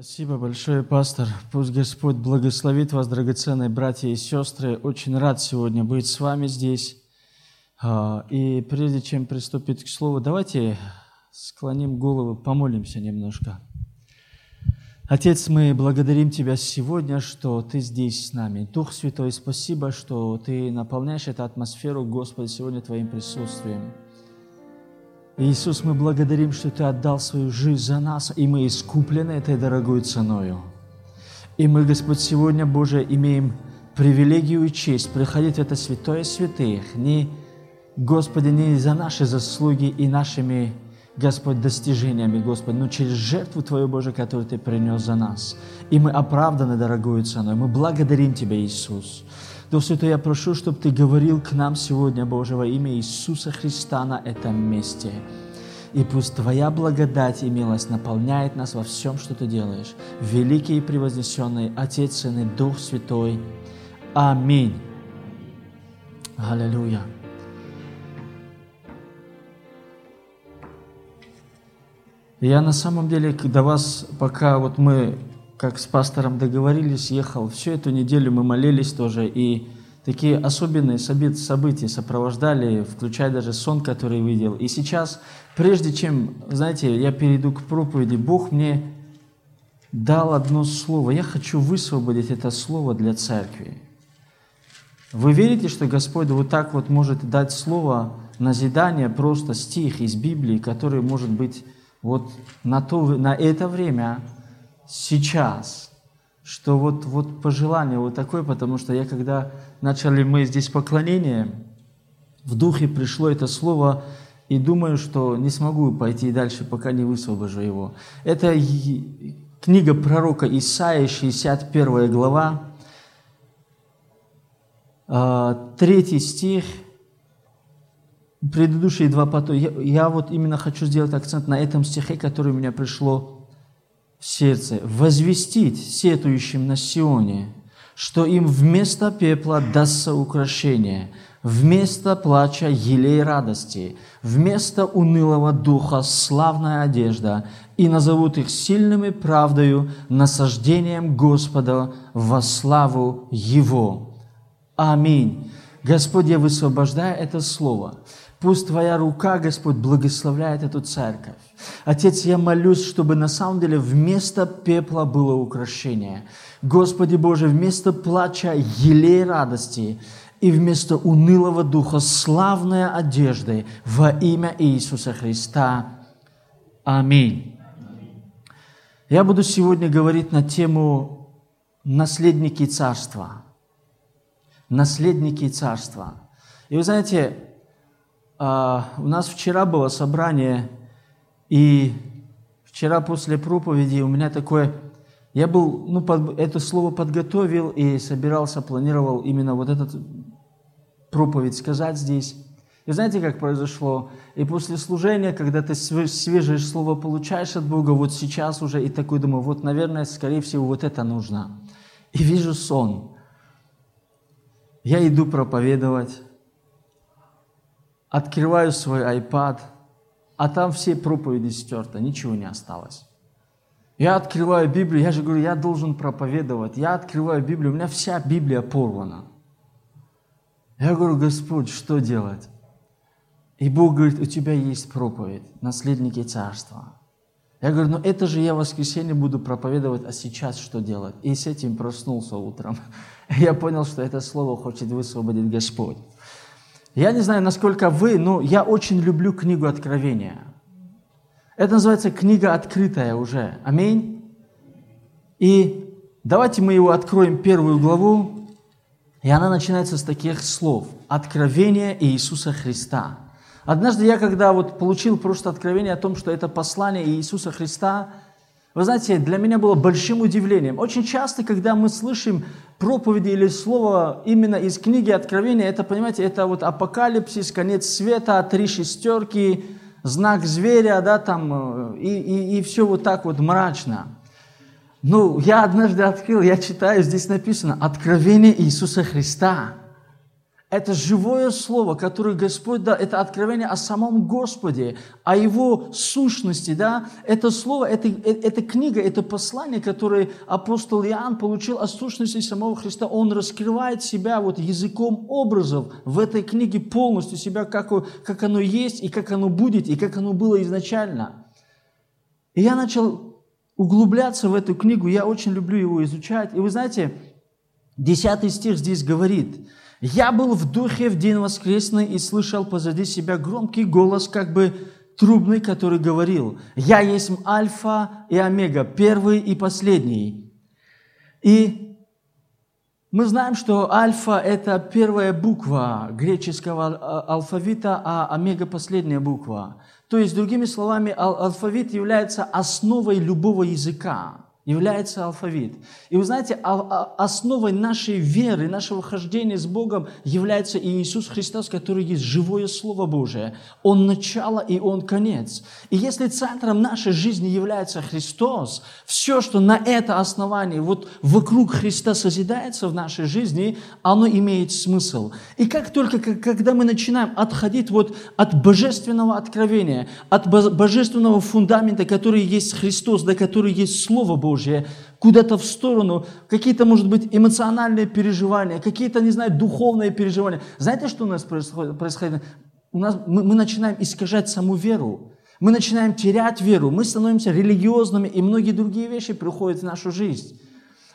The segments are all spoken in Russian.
Спасибо большое, пастор. Пусть Господь благословит вас, драгоценные братья и сестры. Очень рад сегодня быть с вами здесь. А, и прежде чем приступить к слову, давайте склоним голову, помолимся немножко. Отец, мы благодарим Тебя сегодня, что Ты здесь с нами. Дух Святой, спасибо, что Ты наполняешь эту атмосферу, Господи, сегодня Твоим присутствием. Иисус, мы благодарим, что Ты отдал свою жизнь за нас, и мы искуплены этой дорогой ценою. И мы, Господь, сегодня, Боже, имеем привилегию и честь приходить в это святое святых, не, Господи, не за наши заслуги и нашими, Господь, достижениями, Господь, но через жертву Твою, Боже, которую Ты принес за нас. И мы оправданы дорогой ценой. Мы благодарим Тебя, Иисус. Дух Святой, я прошу, чтобы Ты говорил к нам сегодня, Боже, во имя Иисуса Христа на этом месте. И пусть Твоя благодать и милость наполняет нас во всем, что Ты делаешь. Великий и превознесенный Отец, Сын и Дух Святой. Аминь. Аллилуйя. Я на самом деле, когда вас, пока вот мы как с пастором договорились, ехал. Всю эту неделю мы молились тоже, и такие особенные события сопровождали, включая даже сон, который видел. И сейчас, прежде чем, знаете, я перейду к проповеди, Бог мне дал одно слово. Я хочу высвободить это слово для церкви. Вы верите, что Господь вот так вот может дать слово назидание, просто стих из Библии, который может быть вот на, то, на это время сейчас, что вот, вот пожелание вот такое, потому что я когда начали мы здесь поклонение, в духе пришло это слово, и думаю, что не смогу пойти дальше, пока не высвобожу его. Это книга пророка Исаия, 61 глава, а, третий стих, предыдущие два потока. Я, я вот именно хочу сделать акцент на этом стихе, который у меня пришло сердце, возвестить сетующим на Сионе, что им вместо пепла дастся украшение, вместо плача елей радости, вместо унылого духа славная одежда, и назовут их сильными правдою, насаждением Господа во славу Его. Аминь. Господь, я высвобождаю это слово. Пусть Твоя рука, Господь, благословляет эту церковь. Отец, я молюсь, чтобы на самом деле вместо пепла было украшение. Господи Боже, вместо плача елей радости и вместо унылого духа славная одежды во имя Иисуса Христа. Аминь. Я буду сегодня говорить на тему наследники царства. Наследники царства. И вы знаете, а, у нас вчера было собрание, и вчера после проповеди у меня такое... Я был, ну, под, это слово подготовил и собирался, планировал именно вот этот проповедь сказать здесь. И знаете, как произошло? И после служения, когда ты свежее слово получаешь от Бога, вот сейчас уже, и такой думаю, вот, наверное, скорее всего, вот это нужно. И вижу сон. Я иду проповедовать, открываю свой iPad, а там все проповеди стерты, ничего не осталось. Я открываю Библию, я же говорю, я должен проповедовать. Я открываю Библию, у меня вся Библия порвана. Я говорю, Господь, что делать? И Бог говорит, у тебя есть проповедь, наследники царства. Я говорю, ну это же я в воскресенье буду проповедовать, а сейчас что делать? И с этим проснулся утром. Я понял, что это слово хочет высвободить Господь. Я не знаю, насколько вы, но я очень люблю книгу Откровения. Это называется книга открытая уже. Аминь. И давайте мы его откроем первую главу. И она начинается с таких слов. Откровение Иисуса Христа. Однажды я, когда вот получил просто откровение о том, что это послание Иисуса Христа, вы знаете, для меня было большим удивлением. Очень часто, когда мы слышим проповеди или слово именно из книги Откровения, это, понимаете, это вот апокалипсис, конец света, три шестерки, знак зверя, да, там, э, и, и, и все вот так вот мрачно. Ну, я однажды открыл, я читаю, здесь написано «Откровение Иисуса Христа». Это живое слово, которое Господь дал, это откровение о самом Господе, о Его сущности, да. Это слово, это, это книга, это послание, которое апостол Иоанн получил о сущности самого Христа. Он раскрывает себя вот языком образов в этой книге полностью, себя, как, как оно есть, и как оно будет, и как оно было изначально. И я начал углубляться в эту книгу, я очень люблю его изучать. И вы знаете, десятый стих здесь говорит – я был в духе в день воскресный и слышал позади себя громкий голос, как бы трубный, который говорил, «Я есть Альфа и Омега, первый и последний». И мы знаем, что альфа – это первая буква греческого алфавита, а омега – последняя буква. То есть, другими словами, алфавит является основой любого языка является алфавит. И вы знаете, а, а, основой нашей веры, нашего хождения с Богом является и Иисус Христос, который есть живое Слово Божие. Он начало и Он конец. И если центром нашей жизни является Христос, все, что на это основании, вот вокруг Христа созидается в нашей жизни, оно имеет смысл. И как только, когда мы начинаем отходить вот от божественного откровения, от божественного фундамента, который есть Христос, да, который есть Слово Божие, Божье, куда-то в сторону, какие-то, может быть, эмоциональные переживания, какие-то, не знаю, духовные переживания. Знаете, что у нас происходит? происходит? У нас, мы, мы начинаем искажать саму веру. Мы начинаем терять веру, мы становимся религиозными, и многие другие вещи приходят в нашу жизнь.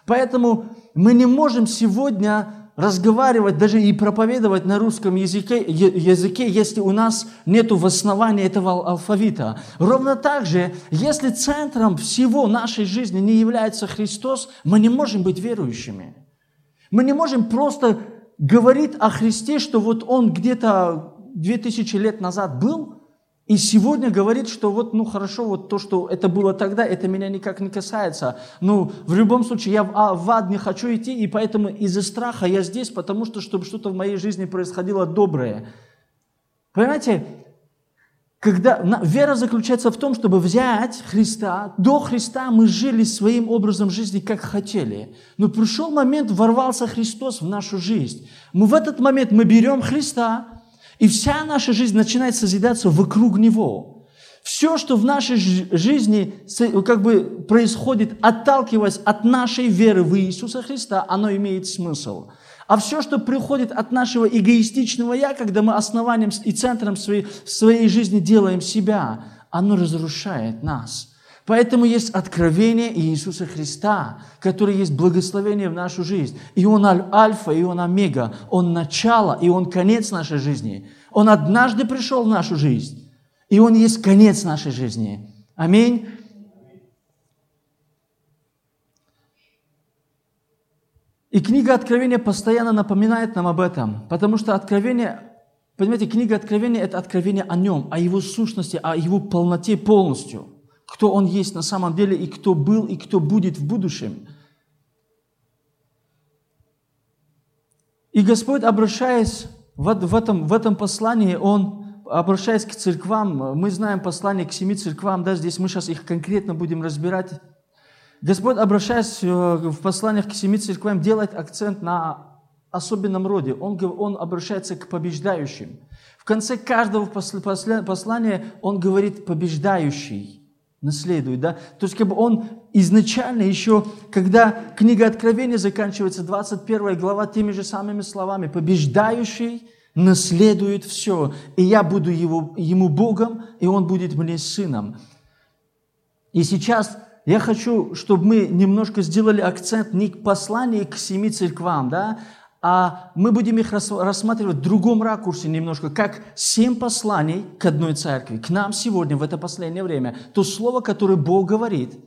Поэтому мы не можем сегодня разговаривать, даже и проповедовать на русском языке, языке, если у нас нет в основании этого алфавита. Ровно так же, если центром всего нашей жизни не является Христос, мы не можем быть верующими. Мы не можем просто говорить о Христе, что вот Он где-то 2000 лет назад был, и сегодня говорит, что вот, ну хорошо, вот то, что это было тогда, это меня никак не касается. Ну, в любом случае, я в, а, в ад не хочу идти, и поэтому из-за страха я здесь, потому что, чтобы что-то в моей жизни происходило доброе. Понимаете, когда вера заключается в том, чтобы взять Христа, до Христа мы жили своим образом жизни, как хотели. Но пришел момент, ворвался Христос в нашу жизнь. Мы в этот момент мы берем Христа, и вся наша жизнь начинает созидаться вокруг Него. Все, что в нашей жизни как бы происходит, отталкиваясь от нашей веры в Иисуса Христа, оно имеет смысл. А все, что приходит от нашего эгоистичного «я», когда мы основанием и центром своей, своей жизни делаем себя, оно разрушает нас – Поэтому есть откровение Иисуса Христа, который есть благословение в нашу жизнь. И Он альфа, и Он омега. Он начало, и Он конец нашей жизни. Он однажды пришел в нашу жизнь, и Он есть конец нашей жизни. Аминь. И книга Откровения постоянно напоминает нам об этом, потому что Откровение, понимаете, книга Откровения – это откровение о Нем, о Его сущности, о Его полноте полностью – кто Он есть на самом деле, и кто был, и кто будет в будущем. И Господь, обращаясь в, этом, в этом послании, Он, обращаясь к церквам, мы знаем послание к семи церквам, да, здесь мы сейчас их конкретно будем разбирать. Господь, обращаясь э, в посланиях к семи церквам, делает акцент на особенном роде. Он, он обращается к побеждающим. В конце каждого послания он говорит «побеждающий» наследует, да? То есть как бы он изначально еще, когда книга Откровения заканчивается, 21 глава, теми же самыми словами, побеждающий наследует все, и я буду его, ему Богом, и он будет мне сыном. И сейчас я хочу, чтобы мы немножко сделали акцент не к посланию к семи церквам, да, а мы будем их рассматривать в другом ракурсе немножко, как семь посланий к одной церкви, к нам сегодня, в это последнее время. То слово, которое Бог говорит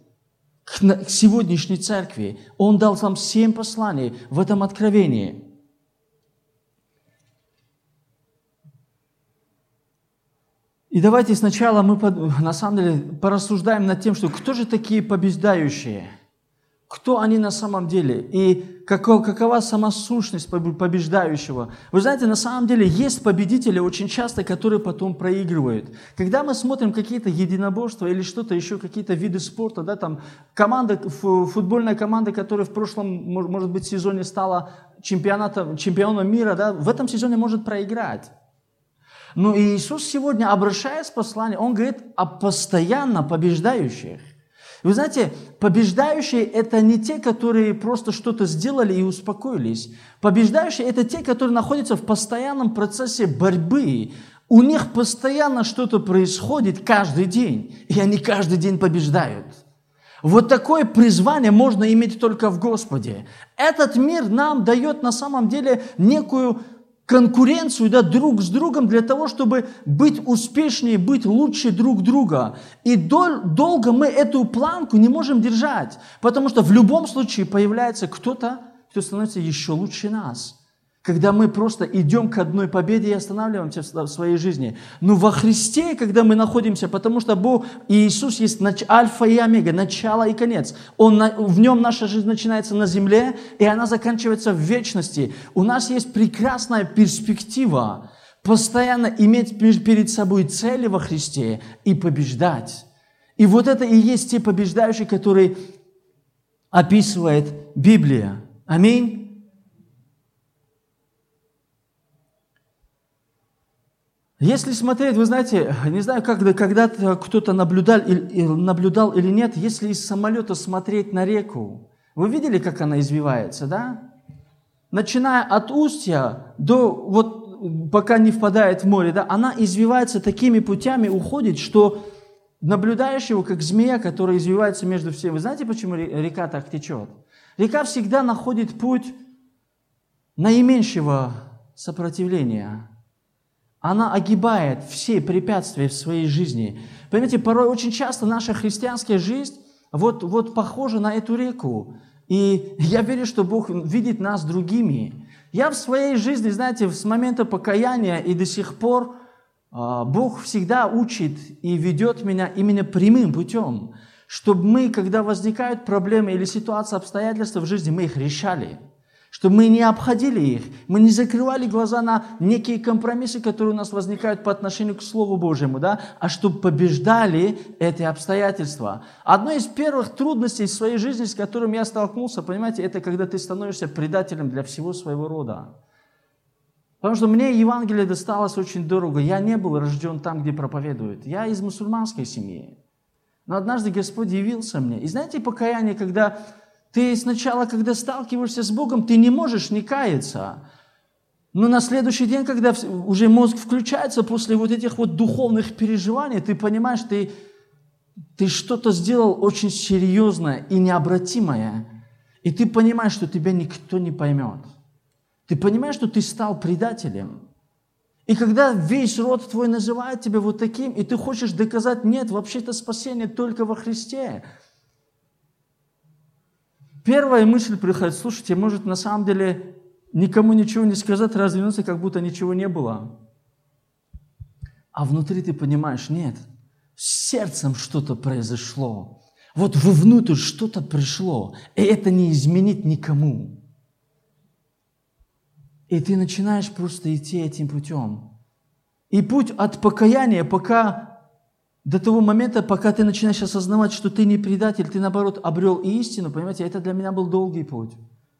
к сегодняшней церкви, Он дал нам семь посланий в этом откровении. И давайте сначала мы, на самом деле, порассуждаем над тем, что кто же такие побеждающие – кто они на самом деле и какова, какова сама сущность побеждающего. Вы знаете, на самом деле есть победители очень часто, которые потом проигрывают. Когда мы смотрим какие-то единоборства или что-то еще, какие-то виды спорта, да, там команда, футбольная команда, которая в прошлом, может быть, сезоне стала чемпионатом, чемпионом мира, да, в этом сезоне может проиграть. Но Иисус сегодня, обращаясь в послание, Он говорит о постоянно побеждающих. Вы знаете, побеждающие – это не те, которые просто что-то сделали и успокоились. Побеждающие – это те, которые находятся в постоянном процессе борьбы. У них постоянно что-то происходит каждый день, и они каждый день побеждают. Вот такое призвание можно иметь только в Господе. Этот мир нам дает на самом деле некую конкуренцию да, друг с другом для того, чтобы быть успешнее, быть лучше друг друга. И дол- долго мы эту планку не можем держать, потому что в любом случае появляется кто-то, кто становится еще лучше нас когда мы просто идем к одной победе и останавливаемся в своей жизни. Но во Христе, когда мы находимся, потому что Бог Иисус есть альфа и омега, начало и конец. Он, в нем наша жизнь начинается на земле, и она заканчивается в вечности. У нас есть прекрасная перспектива постоянно иметь перед собой цели во Христе и побеждать. И вот это и есть те побеждающие, которые описывает Библия. Аминь. Если смотреть, вы знаете, не знаю, когда, когда кто-то наблюдал, наблюдал или нет, если из самолета смотреть на реку, вы видели, как она извивается, да? Начиная от устья до вот пока не впадает в море, да, она извивается такими путями, уходит, что наблюдаешь его как змея, которая извивается между всеми. Вы знаете, почему река так течет? Река всегда находит путь наименьшего сопротивления она огибает все препятствия в своей жизни. Понимаете, порой очень часто наша христианская жизнь вот, вот похожа на эту реку. И я верю, что Бог видит нас другими. Я в своей жизни, знаете, с момента покаяния и до сих пор а, Бог всегда учит и ведет меня именно прямым путем, чтобы мы, когда возникают проблемы или ситуации, обстоятельства в жизни, мы их решали – чтобы мы не обходили их, мы не закрывали глаза на некие компромиссы, которые у нас возникают по отношению к Слову Божьему, да, а чтобы побеждали эти обстоятельства. Одно из первых трудностей в своей жизни, с которым я столкнулся, понимаете, это когда ты становишься предателем для всего своего рода. Потому что мне Евангелие досталось очень дорого. Я не был рожден там, где проповедуют. Я из мусульманской семьи. Но однажды Господь явился мне. И знаете, покаяние, когда ты сначала, когда сталкиваешься с Богом, ты не можешь не каяться. Но на следующий день, когда уже мозг включается после вот этих вот духовных переживаний, ты понимаешь, ты, ты что-то сделал очень серьезное и необратимое. И ты понимаешь, что тебя никто не поймет. Ты понимаешь, что ты стал предателем. И когда весь род твой называет тебя вот таким, и ты хочешь доказать, нет, вообще-то спасение только во Христе – Первая мысль приходит, слушайте, может на самом деле никому ничего не сказать, развернуться, как будто ничего не было. А внутри ты понимаешь, нет, с сердцем что-то произошло. Вот вовнутрь что-то пришло, и это не изменит никому. И ты начинаешь просто идти этим путем. И путь от покаяния, пока до того момента, пока ты начинаешь осознавать, что ты не предатель, ты наоборот обрел истину, понимаете, это для меня был долгий путь.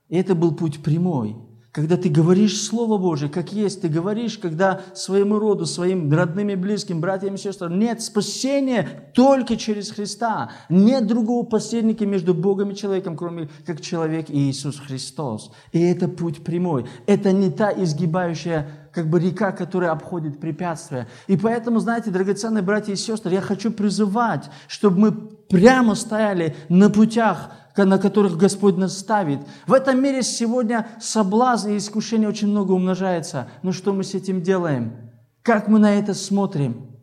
И это был путь прямой. Когда ты говоришь Слово Божие, как есть, ты говоришь, когда своему роду, своим родным и близким, братьям и сестрам, нет спасения только через Христа. Нет другого посредника между Богом и человеком, кроме как человек и Иисус Христос. И это путь прямой. Это не та изгибающая как бы река, которая обходит препятствия. И поэтому, знаете, драгоценные братья и сестры, я хочу призывать, чтобы мы прямо стояли на путях, на которых Господь нас ставит. В этом мире сегодня соблазн и искушение очень много умножается. Но что мы с этим делаем? Как мы на это смотрим?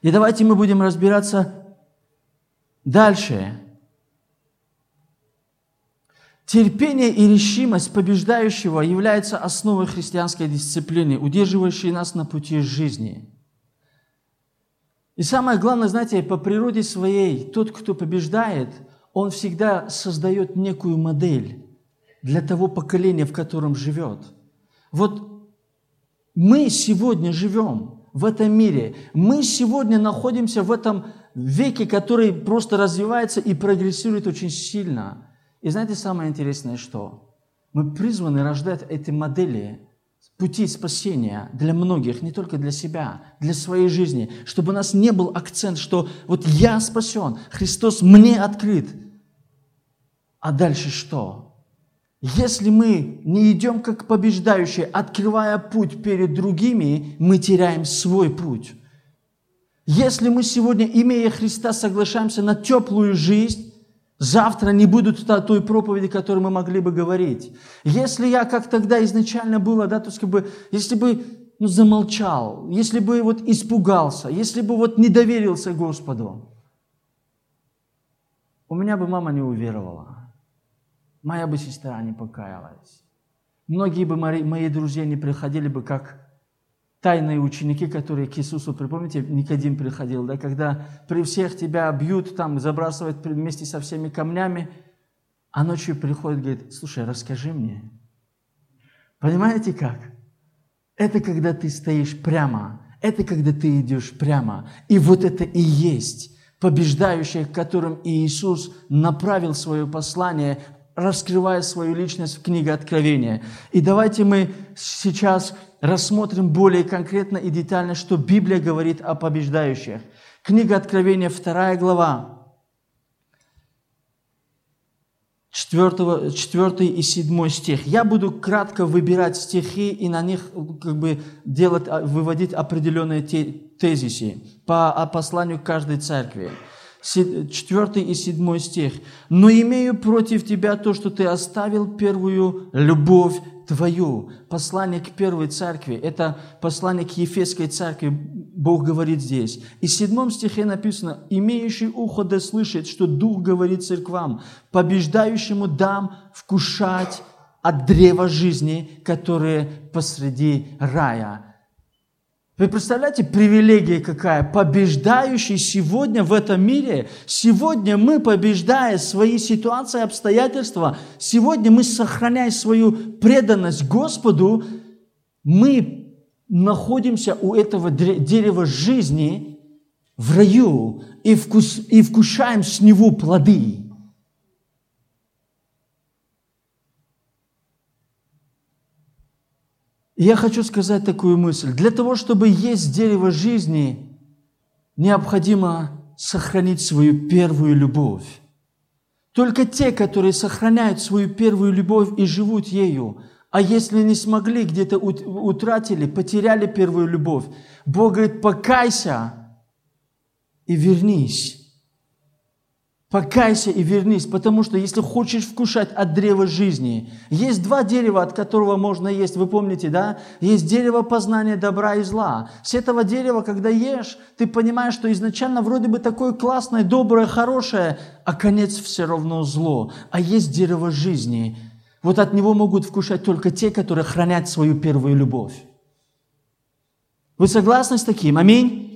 И давайте мы будем разбираться дальше. Терпение и решимость побеждающего является основой христианской дисциплины, удерживающей нас на пути жизни. И самое главное, знаете, по природе своей, тот, кто побеждает, Он всегда создает некую модель для того поколения, в котором живет. Вот мы сегодня живем в этом мире. Мы сегодня находимся в этом веке, который просто развивается и прогрессирует очень сильно. И знаете самое интересное, что? Мы призваны рождать эти модели пути спасения для многих, не только для себя, для своей жизни, чтобы у нас не был акцент, что вот я спасен, Христос мне открыт. А дальше что? Если мы не идем как побеждающие, открывая путь перед другими, мы теряем свой путь. Если мы сегодня, имея Христа, соглашаемся на теплую жизнь, завтра не будут той проповеди, которую мы могли бы говорить. Если я, как тогда изначально было, да, то есть как бы, если бы ну, замолчал, если бы вот испугался, если бы вот не доверился Господу, у меня бы мама не уверовала, моя бы сестра не покаялась. Многие бы мои, мои друзья не приходили бы как тайные ученики, которые к Иисусу, припомните, Никодим приходил, да, когда при всех тебя бьют, там, забрасывают вместе со всеми камнями, а ночью приходит, говорит, слушай, расскажи мне. Понимаете как? Это когда ты стоишь прямо, это когда ты идешь прямо. И вот это и есть побеждающее, к которым Иисус направил свое послание, раскрывая свою личность в книге Откровения. И давайте мы сейчас рассмотрим более конкретно и детально, что Библия говорит о побеждающих. Книга Откровения, 2 глава, 4, 4 и 7 стих. Я буду кратко выбирать стихи и на них как бы делать, выводить определенные тезисы по посланию каждой церкви. 4 и 7 стих. «Но имею против тебя то, что ты оставил первую любовь твою». Послание к первой церкви, это послание к Ефесской церкви, Бог говорит здесь. И в 7 стихе написано, «Имеющий ухо да слышит, что Дух говорит церквам, побеждающему дам вкушать от древа жизни, которое посреди рая». Вы представляете, привилегия какая? Побеждающий сегодня в этом мире, сегодня мы, побеждая свои ситуации, обстоятельства, сегодня мы, сохраняя свою преданность Господу, мы находимся у этого дерева жизни в раю и, вкус, и вкушаем с него плоды. Я хочу сказать такую мысль. Для того, чтобы есть дерево жизни, необходимо сохранить свою первую любовь. Только те, которые сохраняют свою первую любовь и живут ею, а если не смогли, где-то утратили, потеряли первую любовь, Бог говорит, покайся и вернись. Покайся и вернись, потому что если хочешь вкушать от древа жизни, есть два дерева, от которого можно есть, вы помните, да? Есть дерево познания добра и зла. С этого дерева, когда ешь, ты понимаешь, что изначально вроде бы такое классное, доброе, хорошее, а конец все равно зло. А есть дерево жизни. Вот от него могут вкушать только те, которые хранят свою первую любовь. Вы согласны с таким? Аминь?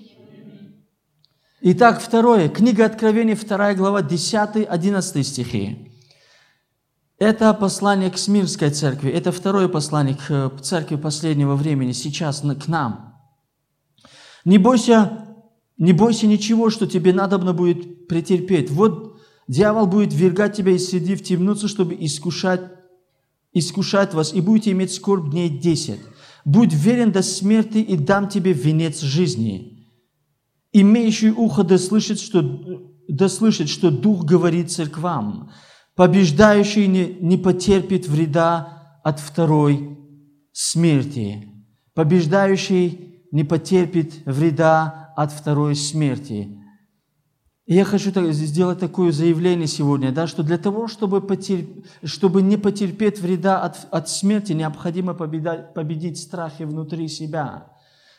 Итак, второе. Книга Откровений, 2 глава, 10-11 стихи. Это послание к Смирской церкви. Это второе послание к э, церкви последнего времени, сейчас к нам. Не бойся, не бойся ничего, что тебе надобно будет претерпеть. Вот дьявол будет вергать тебя из среды в темницу, чтобы искушать, искушать вас, и будете иметь скорбь дней десять. Будь верен до смерти, и дам тебе венец жизни имеющий ухо да слышит, что, да слышит, что Дух говорит церквам. Побеждающий не, не потерпит вреда от второй смерти. Побеждающий не потерпит вреда от второй смерти. И я хочу сделать такое заявление сегодня, да, что для того, чтобы, потерп... чтобы не потерпеть вреда от, от смерти, необходимо победать, победить страхи внутри себя.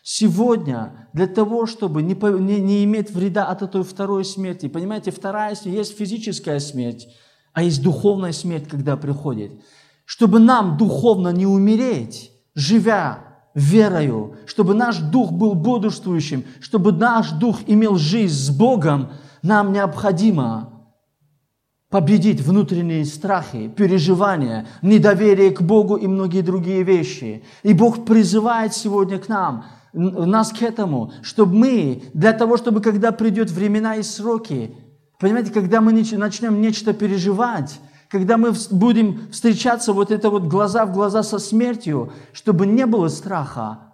Сегодня для того, чтобы не, не, не иметь вреда от этой второй смерти, понимаете, вторая смерть, есть физическая смерть, а есть духовная смерть, когда приходит. Чтобы нам духовно не умереть, живя верою, чтобы наш дух был бодрствующим, чтобы наш дух имел жизнь с Богом, нам необходимо победить внутренние страхи, переживания, недоверие к Богу и многие другие вещи. И Бог призывает сегодня к нам, нас к этому, чтобы мы, для того, чтобы когда придет времена и сроки, понимаете, когда мы начнем нечто переживать, когда мы будем встречаться вот это вот глаза в глаза со смертью, чтобы не было страха,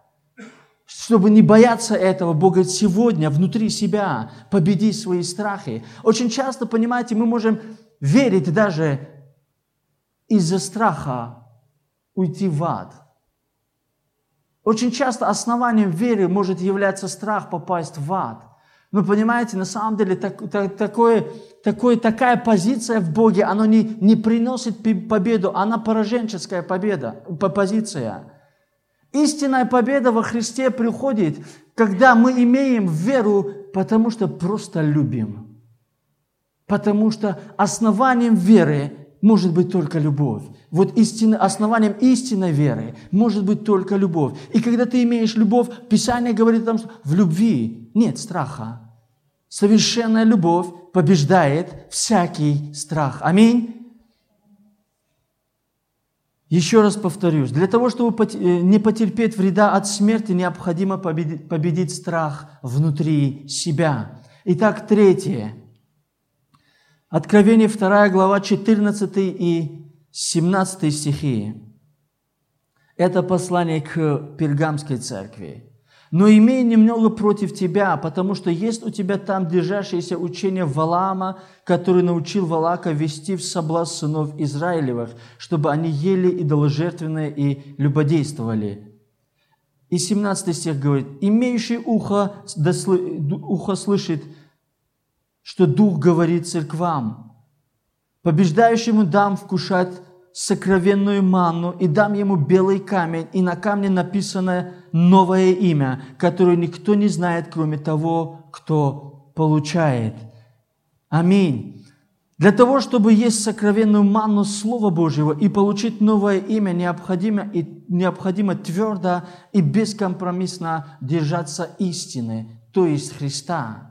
чтобы не бояться этого, Бог говорит, сегодня внутри себя победи свои страхи. Очень часто, понимаете, мы можем верить даже из-за страха уйти в ад. Очень часто основанием веры может являться страх попасть в ад. Но понимаете, на самом деле так, так, такое, такое, такая позиция в Боге, она не, не приносит победу, она пораженческая победа, позиция. Истинная победа во Христе приходит, когда мы имеем веру, потому что просто любим. Потому что основанием веры может быть только любовь. Вот истинно, основанием истинной веры может быть только любовь. И когда ты имеешь любовь, Писание говорит о том, что в любви нет страха. Совершенная любовь побеждает всякий страх. Аминь. Еще раз повторюсь, для того, чтобы э, не потерпеть вреда от смерти, необходимо победить страх внутри себя. Итак, третье – Откровение 2 глава 14 и 17 стихи. Это послание к Пергамской церкви. «Но имея немного против тебя, потому что есть у тебя там держащееся учение Валаама, который научил Валака вести в соблазн сынов Израилевых, чтобы они ели идоложертвенное и любодействовали». И 17 стих говорит, «Имеющий ухо, ухо слышит, что Дух говорит церквам. Побеждающему дам вкушать сокровенную манну и дам ему белый камень, и на камне написано новое имя, которое никто не знает, кроме того, кто получает. Аминь. Для того, чтобы есть сокровенную манну Слова Божьего и получить новое имя, необходимо, и, необходимо твердо и бескомпромиссно держаться истины, то есть Христа.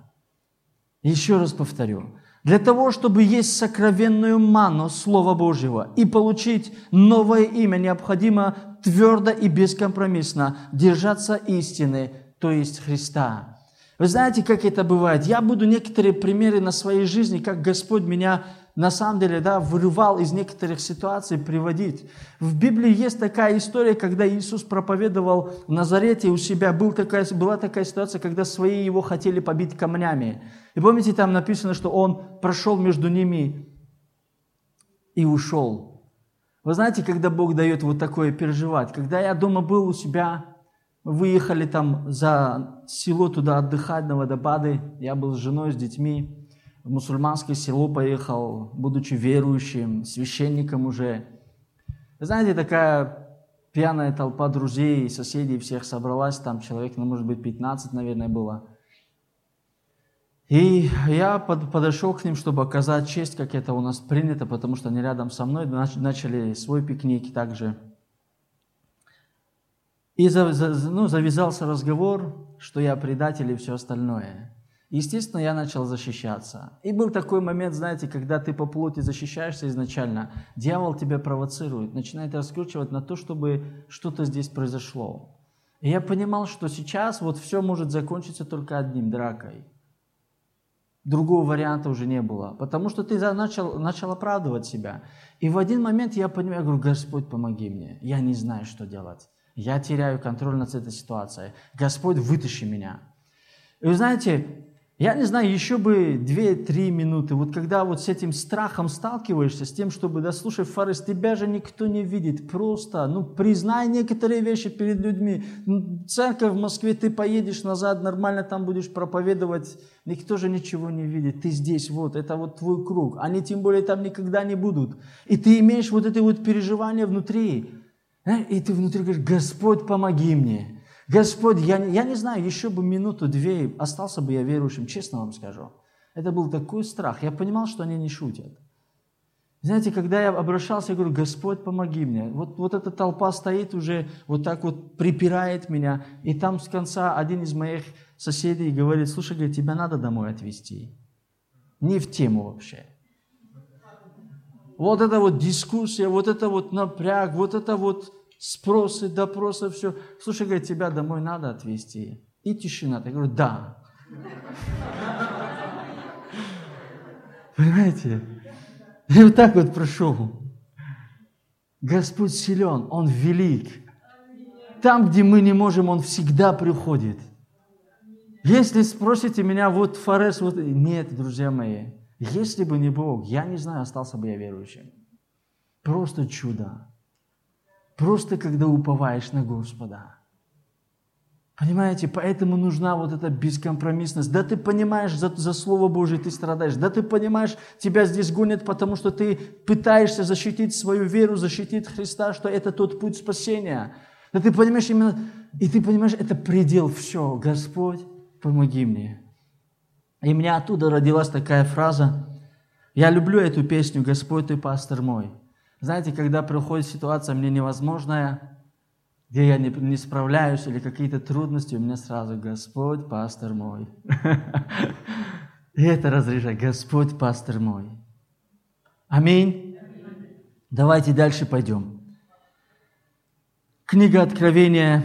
Еще раз повторю. Для того, чтобы есть сокровенную ману Слова Божьего и получить новое имя, необходимо твердо и бескомпромиссно держаться истины, то есть Христа. Вы знаете, как это бывает? Я буду некоторые примеры на своей жизни, как Господь меня на самом деле да, вырывал из некоторых ситуаций приводить. В Библии есть такая история, когда Иисус проповедовал в Назарете у себя. Был такая, была такая ситуация, когда свои его хотели побить камнями. И помните, там написано, что он прошел между ними и ушел. Вы знаете, когда Бог дает вот такое переживать? Когда я дома был у себя, выехали там за село туда отдыхать на водопады, я был с женой, с детьми, в мусульманское село поехал, будучи верующим, священником уже. знаете, такая пьяная толпа друзей, соседей всех собралась, там человек, ну, может быть, 15, наверное, было. И я под, подошел к ним, чтобы оказать честь, как это у нас принято, потому что они рядом со мной начали свой пикник также. И за, за, ну, завязался разговор, что я предатель и все остальное. Естественно, я начал защищаться. И был такой момент, знаете, когда ты по плоти защищаешься изначально, дьявол тебя провоцирует, начинает раскручивать на то, чтобы что-то здесь произошло. И я понимал, что сейчас вот все может закончиться только одним – дракой. Другого варианта уже не было, потому что ты начал, начал оправдывать себя. И в один момент я понимаю, я говорю, Господь, помоги мне, я не знаю, что делать. Я теряю контроль над этой ситуацией. Господь, вытащи меня. И вы знаете, я не знаю, еще бы 2-3 минуты. Вот когда вот с этим страхом сталкиваешься, с тем, чтобы, да слушай, Фарис, тебя же никто не видит. Просто, ну, признай некоторые вещи перед людьми. Ну, церковь в Москве, ты поедешь назад, нормально там будешь проповедовать. Никто же ничего не видит. Ты здесь, вот, это вот твой круг. Они тем более там никогда не будут. И ты имеешь вот это вот переживание внутри. И ты внутри говоришь, Господь, помоги мне. Господь, я, я не знаю, еще бы минуту-две, остался бы я верующим, честно вам скажу. Это был такой страх. Я понимал, что они не шутят. Знаете, когда я обращался, я говорю, Господь, помоги мне. Вот, вот эта толпа стоит уже, вот так вот припирает меня. И там с конца один из моих соседей говорит, слушай, говорит, тебя надо домой отвезти. Не в тему вообще. вот эта вот дискуссия, вот это вот напряг, вот это вот спросы, допросы, все. Слушай, говорит, тебя домой надо отвезти. И тишина. Я говорю, да. Понимаете? И вот так вот прошел. Господь силен, Он велик. Там, где мы не можем, Он всегда приходит. Если спросите меня, вот Форес, вот... Нет, друзья мои, если бы не Бог, я не знаю, остался бы я верующим. Просто чудо. Просто когда уповаешь на Господа. Понимаете, поэтому нужна вот эта бескомпромиссность. Да ты понимаешь, за, за Слово Божие ты страдаешь. Да ты понимаешь, тебя здесь гонят, потому что ты пытаешься защитить свою веру, защитить Христа, что это тот путь спасения. Да ты понимаешь именно, и ты понимаешь, это предел, все, Господь, помоги мне. И у меня оттуда родилась такая фраза. Я люблю эту песню «Господь, ты пастор мой». Знаете, когда приходит ситуация мне невозможная, где я не, не справляюсь или какие-то трудности, у меня сразу «Господь, пастор мой». И это разрешает «Господь, пастор мой». Аминь. Давайте дальше пойдем. Книга Откровения,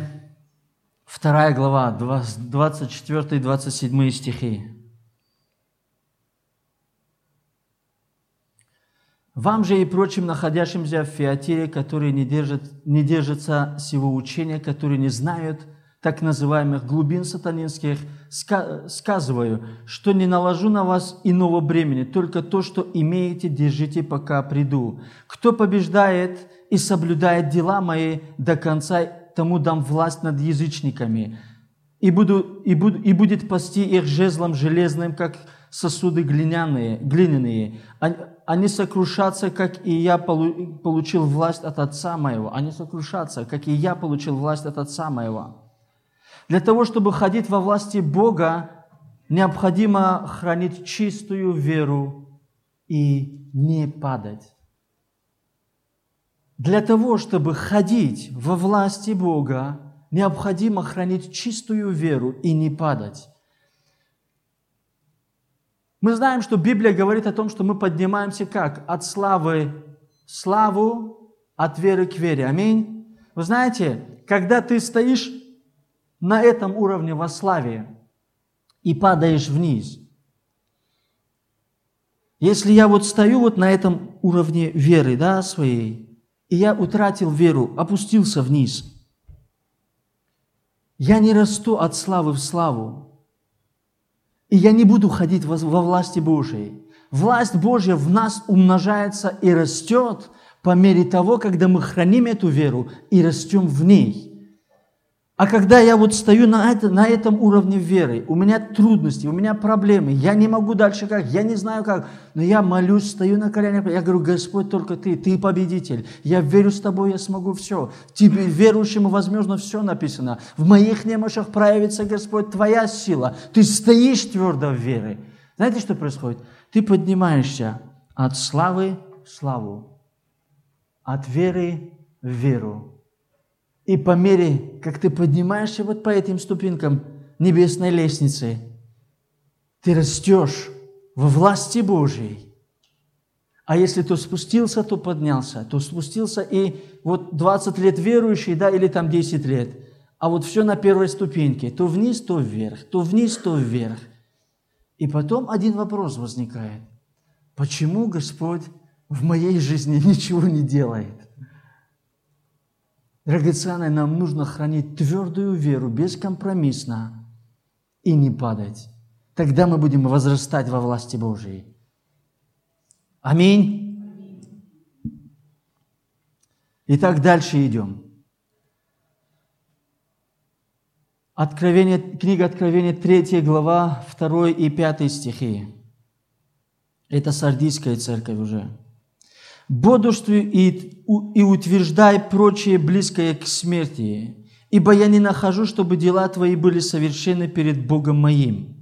2 глава, 24-27 стихи. Вам же и прочим находящимся в Фиатире, которые не, держат, не держатся сего учения, которые не знают так называемых глубин сатанинских, сказываю, что не наложу на вас иного бремени, только то, что имеете, держите, пока приду. Кто побеждает и соблюдает дела мои до конца, тому дам власть над язычниками, и, буду, и, буду, и будет пасти их жезлом железным, как сосуды глиняные, глиняные. Они сокрушатся, как и я получил власть от Отца моего. Они сокрушатся, как и я получил власть от Отца моего. Для того, чтобы ходить во власти Бога, необходимо хранить чистую веру и не падать. Для того, чтобы ходить во власти Бога, необходимо хранить чистую веру и не падать. Мы знаем, что Библия говорит о том, что мы поднимаемся как? От славы славу, от веры к вере. Аминь. Вы знаете, когда ты стоишь на этом уровне во славе и падаешь вниз, если я вот стою вот на этом уровне веры, да, своей, и я утратил веру, опустился вниз, я не расту от славы в славу. И я не буду ходить во, во власти Божией. Власть Божья в нас умножается и растет по мере того, когда мы храним эту веру и растем в ней – а когда я вот стою на, это, на этом уровне веры, у меня трудности, у меня проблемы, я не могу дальше как, я не знаю как, но я молюсь, стою на коленях, я говорю, Господь, только Ты, Ты победитель, я верю с Тобой, я смогу все. Тебе, верующему, возможно, все написано. В моих немощах проявится, Господь, Твоя сила. Ты стоишь твердо в вере. Знаете, что происходит? Ты поднимаешься от славы в славу, от веры в веру и по мере, как ты поднимаешься вот по этим ступенькам небесной лестницы, ты растешь во власти Божьей. А если то спустился, то поднялся, то спустился и вот 20 лет верующий, да, или там 10 лет, а вот все на первой ступеньке, то вниз, то вверх, то вниз, то вверх. И потом один вопрос возникает. Почему Господь в моей жизни ничего не делает? Драгоценное, нам нужно хранить твердую веру, бескомпромиссно и не падать. Тогда мы будем возрастать во власти Божией. Аминь. Итак, дальше идем. Откровение, книга Откровения, 3 глава, 2 и 5 стихи. Это сардийская церковь уже бодрствуй и, и утверждай прочее близкое к смерти, ибо я не нахожу, чтобы дела твои были совершенны перед Богом моим».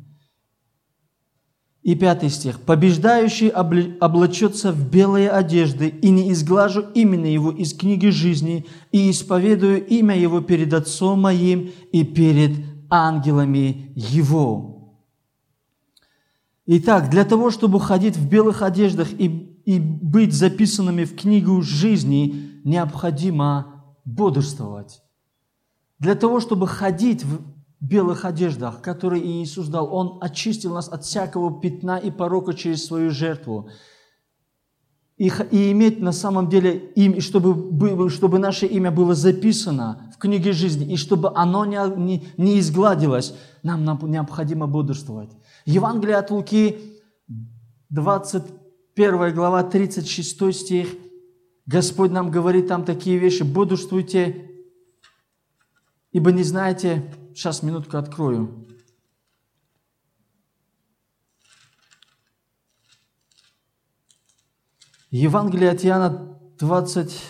И пятый стих. «Побеждающий облачется в белые одежды, и не изглажу именно его из книги жизни, и исповедую имя его перед Отцом моим и перед ангелами его». Итак, для того, чтобы ходить в белых одеждах и и быть записанными в книгу жизни, необходимо бодрствовать. Для того, чтобы ходить в белых одеждах, которые Иисус дал, Он очистил нас от всякого пятна и порока через свою жертву. И, и иметь на самом деле, им, чтобы, чтобы наше имя было записано в книге жизни, и чтобы оно не, не, не изгладилось, нам необходимо бодрствовать. Евангелие от Луки, 21 глава, 36 стих. Господь нам говорит там такие вещи. Бодрствуйте Ибо не знаете, сейчас минутку открою. Евангелие от Иоанна 20,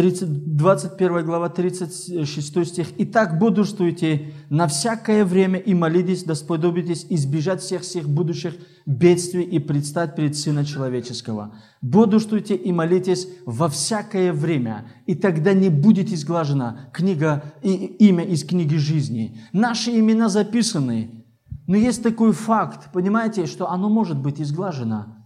30, 21 глава, 36 стих. «Итак, бодрствуйте на всякое время и молитесь, да сподобитесь избежать всех всех будущих бедствий и предстать перед Сына Человеческого. Бодрствуйте и молитесь во всякое время, и тогда не будет изглажена книга, и, имя из книги жизни. Наши имена записаны, но есть такой факт, понимаете, что оно может быть изглажено.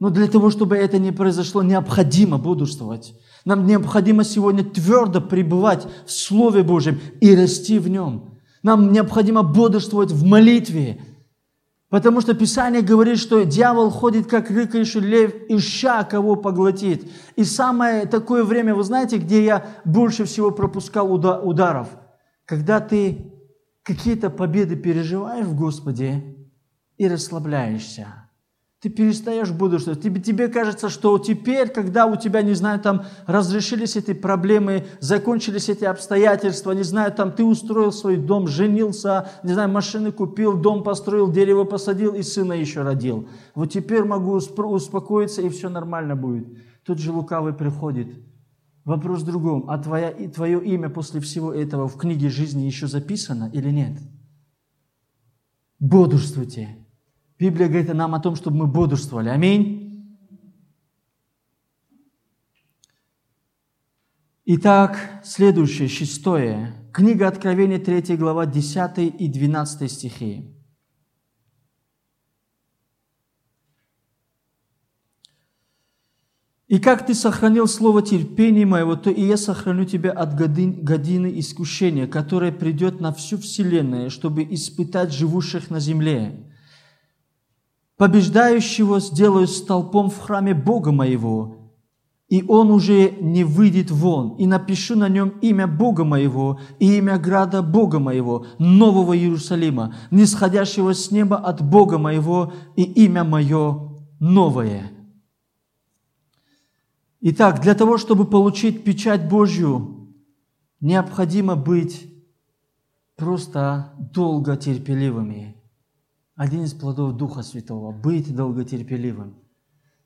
Но для того, чтобы это не произошло, необходимо бодрствовать. Нам необходимо сегодня твердо пребывать в Слове Божьем и расти в нем. Нам необходимо бодрствовать в молитве, Потому что Писание говорит, что дьявол ходит, как рыкающий лев, ища кого поглотит. И самое такое время, вы знаете, где я больше всего пропускал ударов? Когда ты какие-то победы переживаешь в Господе и расслабляешься ты перестаешь бодрствовать. Тебе, тебе кажется, что теперь, когда у тебя, не знаю, там разрешились эти проблемы, закончились эти обстоятельства, не знаю, там ты устроил свой дом, женился, не знаю, машины купил, дом построил, дерево посадил и сына еще родил. Вот теперь могу успокоиться и все нормально будет. Тут же лукавый приходит. Вопрос в другом. А твоя, твое имя после всего этого в книге жизни еще записано или нет? Бодрствуйте. Библия говорит нам о том, чтобы мы бодрствовали. Аминь. Итак, следующее, шестое. Книга Откровения, 3 глава, 10 и 12 стихи. «И как ты сохранил слово терпения моего, то и я сохраню тебя от годины искушения, которое придет на всю вселенную, чтобы испытать живущих на земле побеждающего сделаю столпом в храме Бога моего, и он уже не выйдет вон, и напишу на нем имя Бога моего и имя града Бога моего, Нового Иерусалима, нисходящего с неба от Бога моего, и имя мое новое». Итак, для того, чтобы получить печать Божью, необходимо быть просто долго терпеливыми – один из плодов Духа Святого – быть долготерпеливым.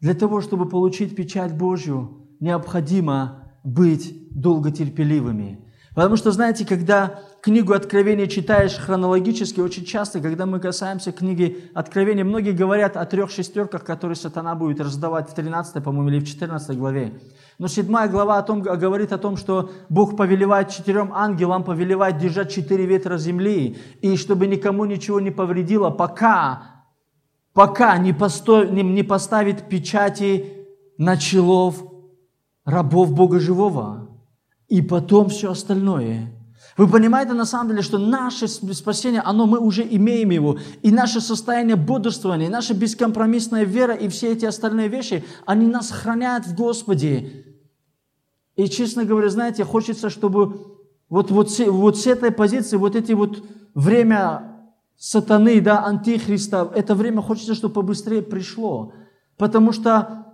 Для того, чтобы получить печать Божью, необходимо быть долготерпеливыми. Потому что, знаете, когда книгу Откровения читаешь хронологически, очень часто, когда мы касаемся книги Откровения, многие говорят о трех шестерках, которые сатана будет раздавать в 13, по-моему, или в 14 главе. Но седьмая глава о том, говорит о том, что Бог повелевает четырем ангелам, повелевает держать четыре ветра земли, и чтобы никому ничего не повредило, пока, пока не, посто, не, не поставит печати на челов рабов Бога Живого. И потом все остальное. Вы понимаете на самом деле, что наше спасение, оно мы уже имеем его. И наше состояние бодрствования, и наша бескомпромиссная вера, и все эти остальные вещи, они нас хранят в Господе. И, честно говоря, знаете, хочется, чтобы вот, вот, вот с этой позиции, вот эти вот время сатаны, да, антихриста, это время хочется, чтобы побыстрее пришло. Потому что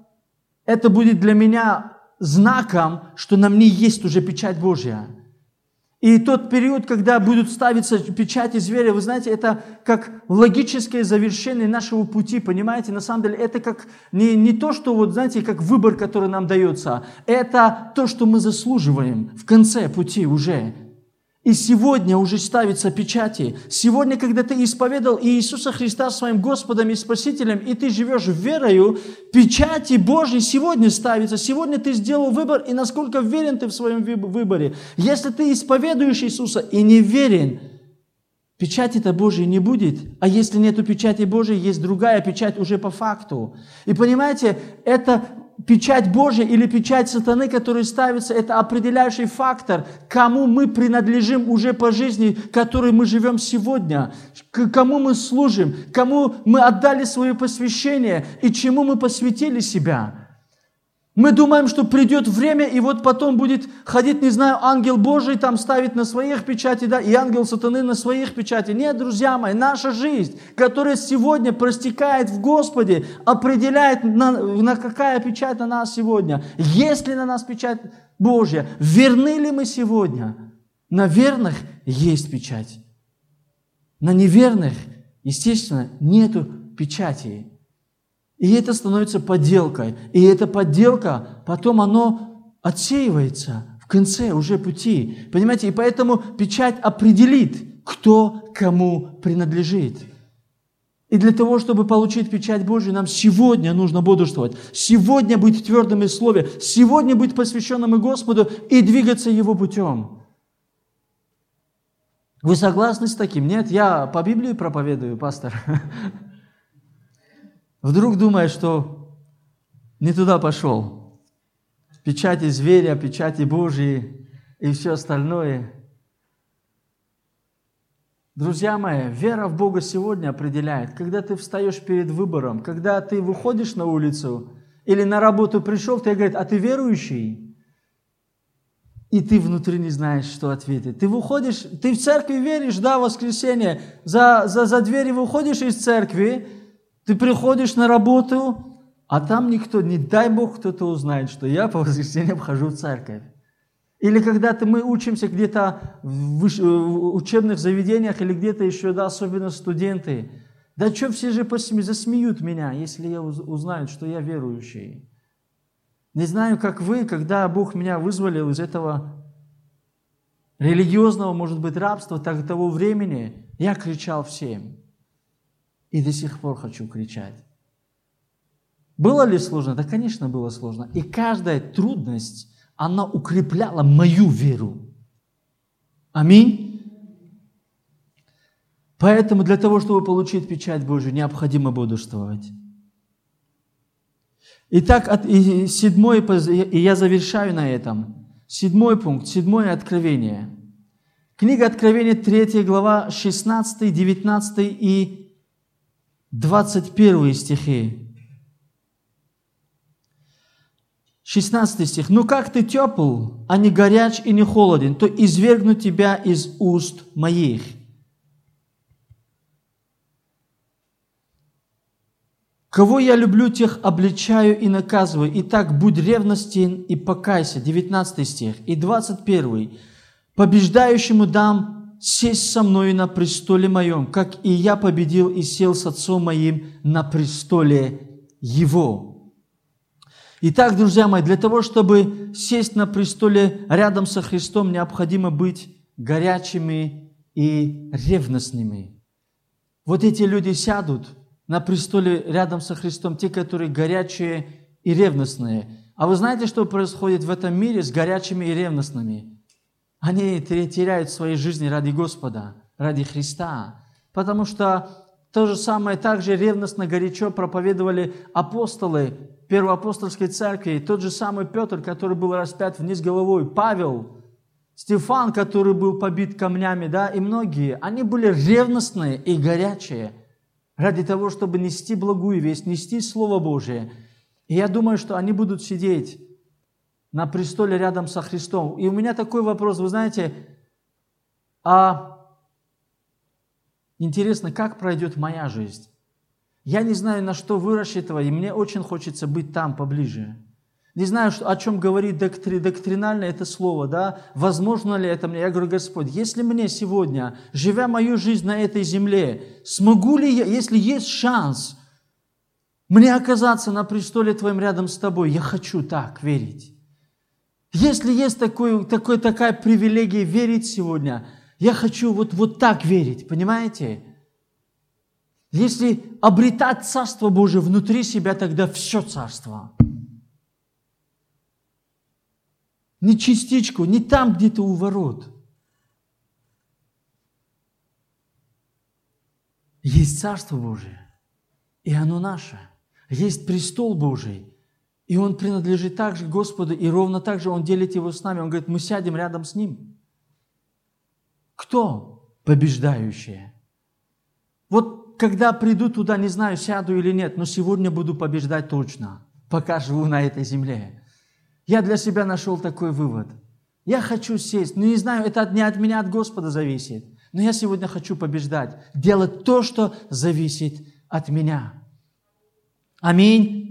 это будет для меня знаком, что на мне есть уже печать Божья. И тот период, когда будут ставиться печати зверя, вы знаете, это как логическое завершение нашего пути, понимаете? На самом деле это как не, не то, что вот, знаете, как выбор, который нам дается, это то, что мы заслуживаем в конце пути уже. И сегодня уже ставятся печати. Сегодня, когда ты исповедал Иисуса Христа своим Господом и Спасителем, и ты живешь верою, печати Божьи сегодня ставятся. Сегодня ты сделал выбор, и насколько верен ты в своем выборе. Если ты исповедуешь Иисуса и не верен, печати-то Божьей не будет. А если нету печати Божьей, есть другая печать уже по факту. И понимаете, это печать Божья или печать сатаны, которая ставится, это определяющий фактор, кому мы принадлежим уже по жизни, которой мы живем сегодня, к кому мы служим, кому мы отдали свое посвящение и чему мы посвятили себя. Мы думаем, что придет время, и вот потом будет ходить, не знаю, ангел Божий там ставить на своих печати, да, и ангел сатаны на своих печати. Нет, друзья мои, наша жизнь, которая сегодня простекает в Господе, определяет, на, на какая печать на нас сегодня. Есть ли на нас печать Божья? Верны ли мы сегодня? На верных есть печать. На неверных, естественно, нету печати. И это становится подделкой. И эта подделка, потом оно отсеивается в конце уже пути. Понимаете? И поэтому печать определит, кто кому принадлежит. И для того, чтобы получить печать Божию, нам сегодня нужно бодрствовать. Сегодня быть твердым в Слове. Сегодня быть посвященным и Господу и двигаться Его путем. Вы согласны с таким? Нет, я по Библии проповедую, пастор. Вдруг думаешь, что не туда пошел. Печати зверя, печати Божьи и все остальное. Друзья мои, вера в Бога сегодня определяет, когда ты встаешь перед выбором, когда ты выходишь на улицу или на работу пришел, тебе говорят, а ты верующий? И ты внутри не знаешь, что ответить. Ты выходишь, ты в церкви веришь, да, в воскресенье, за, за, за двери выходишь из церкви, ты приходишь на работу, а там никто, не дай Бог, кто-то узнает, что я по воскресеньям хожу в церковь. Или когда-то мы учимся где-то в учебных заведениях или где-то еще, да, особенно студенты. Да что все же засмеют меня, если я узнают, что я верующий. Не знаю, как вы, когда Бог меня вызволил из этого религиозного, может быть, рабства так, того времени, я кричал всем. И до сих пор хочу кричать. Было ли сложно? Да, конечно, было сложно. И каждая трудность, она укрепляла мою веру. Аминь. Поэтому для того, чтобы получить печать Божию, необходимо бодрствовать. Итак, от, и седьмой, и я завершаю на этом. Седьмой пункт, седьмое откровение. Книга Откровения, 3 глава, 16, 19 и 21 стихи. 16 стих. «Ну как ты тепл, а не горяч и не холоден, то извергну тебя из уст моих». Кого я люблю, тех обличаю и наказываю. Итак, будь ревностен и покайся. 19 стих. И 21. Побеждающему дам сесть со мною на престоле моем, как и я победил и сел с отцом моим на престоле его. Итак, друзья мои, для того, чтобы сесть на престоле рядом со Христом, необходимо быть горячими и ревностными. Вот эти люди сядут на престоле рядом со Христом, те, которые горячие и ревностные. А вы знаете, что происходит в этом мире с горячими и ревностными? Они теряют свои жизни ради Господа, ради Христа. Потому что то же самое также ревностно, горячо проповедовали апостолы Первоапостольской церкви. Тот же самый Петр, который был распят вниз головой, Павел, Стефан, который был побит камнями, да, и многие. Они были ревностные и горячие ради того, чтобы нести благую весть, нести Слово Божие. И я думаю, что они будут сидеть на престоле рядом со Христом. И у меня такой вопрос, вы знаете, а интересно, как пройдет моя жизнь? Я не знаю, на что вы рассчитываете, мне очень хочется быть там поближе. Не знаю, о чем говорит доктри, доктринально это слово, да, возможно ли это мне. Я говорю, Господь, если мне сегодня, живя мою жизнь на этой земле, смогу ли я, если есть шанс, мне оказаться на престоле Твоем рядом с Тобой, я хочу так верить. Если есть такой, такой, такая привилегия верить сегодня, я хочу вот, вот так верить, понимаете? Если обретать Царство Божие внутри себя, тогда все Царство. Не частичку, не там где-то у ворот. Есть Царство Божие, и оно наше. Есть престол Божий, и он принадлежит также Господу, и ровно так же он делит его с нами. Он говорит, мы сядем рядом с ним. Кто побеждающие? Вот когда приду туда, не знаю, сяду или нет, но сегодня буду побеждать точно, пока живу на этой земле. Я для себя нашел такой вывод. Я хочу сесть, но не знаю, это не от меня, от Господа зависит. Но я сегодня хочу побеждать, делать то, что зависит от меня. Аминь.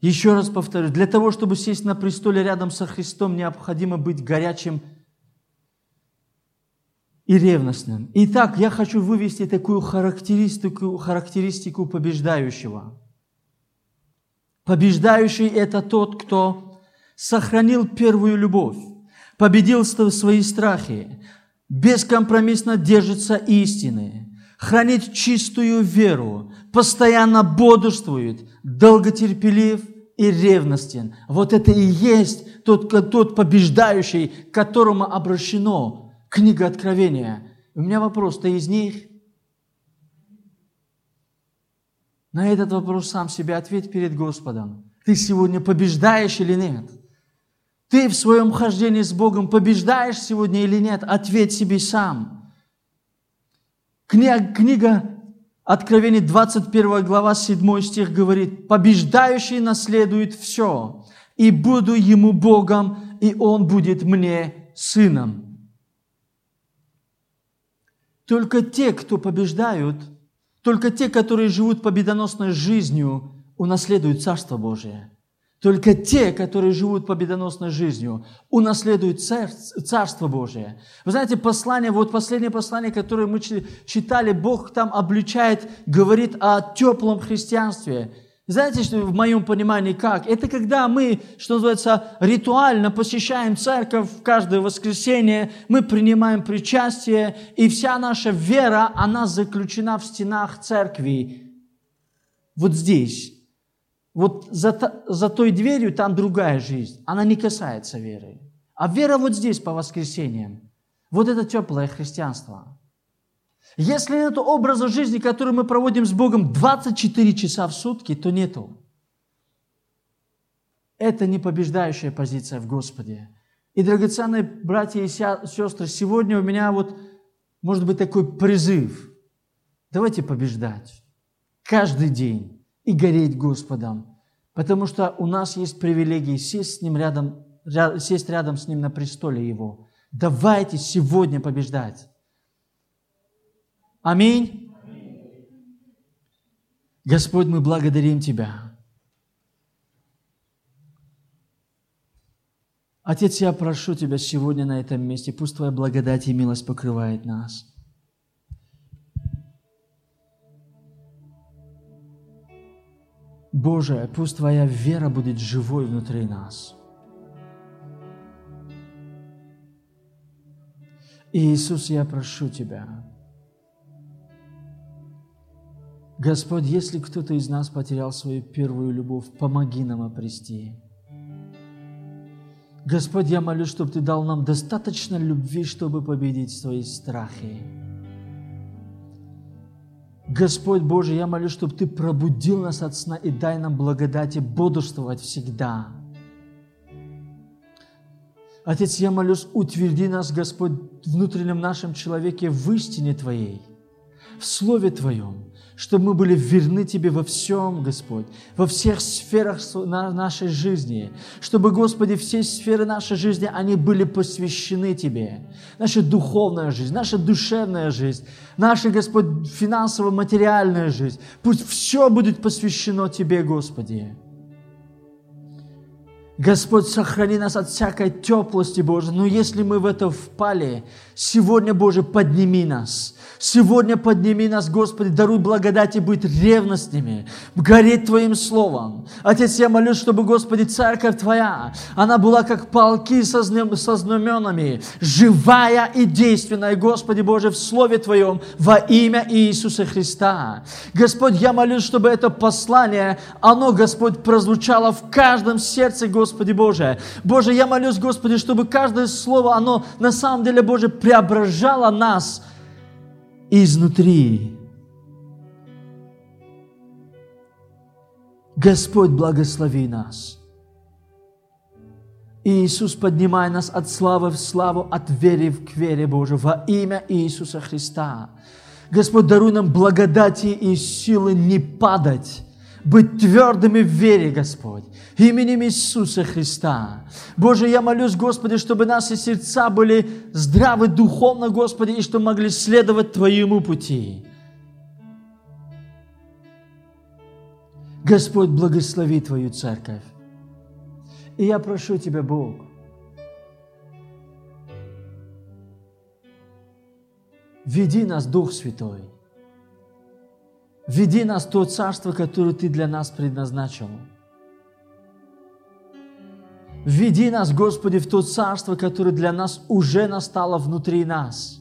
Еще раз повторю, для того, чтобы сесть на престоле рядом со Христом, необходимо быть горячим и ревностным. Итак, я хочу вывести такую характеристику, характеристику побеждающего. Побеждающий – это тот, кто сохранил первую любовь, победил свои страхи, бескомпромиссно держится истины, хранит чистую веру, постоянно бодрствует, долготерпелив и ревностен. Вот это и есть тот, тот побеждающий, к которому обращено книга Откровения. У меня вопрос, ты из них? На этот вопрос сам себе ответь перед Господом. Ты сегодня побеждаешь или нет? Ты в своем хождении с Богом побеждаешь сегодня или нет? Ответь себе сам. Книга, книга Откровение 21 глава 7 стих говорит, «Побеждающий наследует все, и буду ему Богом, и он будет мне сыном». Только те, кто побеждают, только те, которые живут победоносной жизнью, унаследуют Царство Божие – только те, которые живут победоносной жизнью, унаследуют Царство Божие. Вы знаете, послание, вот последнее послание, которое мы читали, Бог там обличает, говорит о теплом христианстве. Знаете, что в моем понимании как? Это когда мы, что называется, ритуально посещаем церковь каждое воскресенье, мы принимаем причастие, и вся наша вера, она заключена в стенах церкви. Вот здесь. Вот за, за той дверью там другая жизнь. Она не касается веры. А вера вот здесь по воскресеньям. Вот это теплое христианство. Если нет образа жизни, который мы проводим с Богом 24 часа в сутки, то нету. Это не побеждающая позиция в Господе. И, драгоценные братья и сестры, сегодня у меня вот, может быть, такой призыв. Давайте побеждать. Каждый день и гореть Господом. Потому что у нас есть привилегии сесть, с ним рядом, сесть рядом с Ним на престоле Его. Давайте сегодня побеждать. Аминь. Господь, мы благодарим Тебя. Отец, я прошу Тебя сегодня на этом месте, пусть Твоя благодать и милость покрывает нас – Боже, пусть Твоя вера будет живой внутри нас. И Иисус, я прошу Тебя, Господь, если кто-то из нас потерял свою первую любовь, помоги нам обрести. Господь, я молюсь, чтобы Ты дал нам достаточно любви, чтобы победить свои страхи. Господь Божий, я молю, чтобы Ты пробудил нас от сна и дай нам благодати бодрствовать всегда. Отец, я молюсь, утверди нас, Господь, внутреннем нашем человеке в истине Твоей, в Слове Твоем, чтобы мы были верны Тебе во всем, Господь, во всех сферах нашей жизни, чтобы, Господи, все сферы нашей жизни, они были посвящены Тебе. Наша духовная жизнь, наша душевная жизнь, наша, Господь, финансово-материальная жизнь, пусть все будет посвящено Тебе, Господи. Господь, сохрани нас от всякой теплости, Боже. Но если мы в это впали, сегодня, Боже, подними нас – Сегодня подними нас, Господи, даруй благодати быть ревностными, гореть Твоим Словом. Отец, я молюсь, чтобы, Господи, церковь Твоя, она была как полки со, со знаменами, живая и действенная, Господи Боже, в Слове Твоем во имя Иисуса Христа. Господь, я молюсь, чтобы это послание, оно, Господь, прозвучало в каждом сердце, Господи Боже. Боже, я молюсь, Господи, чтобы каждое слово, оно на самом деле, Боже, преображало нас – изнутри. Господь, благослови нас. Иисус, поднимай нас от славы в славу, от веры в к вере Божию, во имя Иисуса Христа. Господь, даруй нам благодати и силы не падать, быть твердыми в вере, Господь, именем Иисуса Христа. Боже, я молюсь, Господи, чтобы наши сердца были здравы духовно, Господи, и что могли следовать Твоему пути. Господь, благослови Твою церковь. И я прошу Тебя, Бог, веди нас, Дух Святой. Веди нас в то царство, которое Ты для нас предназначил. Веди нас, Господи, в то царство, которое для нас уже настало внутри нас.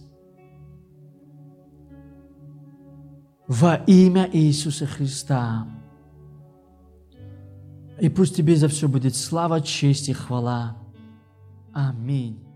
Во имя Иисуса Христа. И пусть Тебе за все будет слава, честь и хвала. Аминь.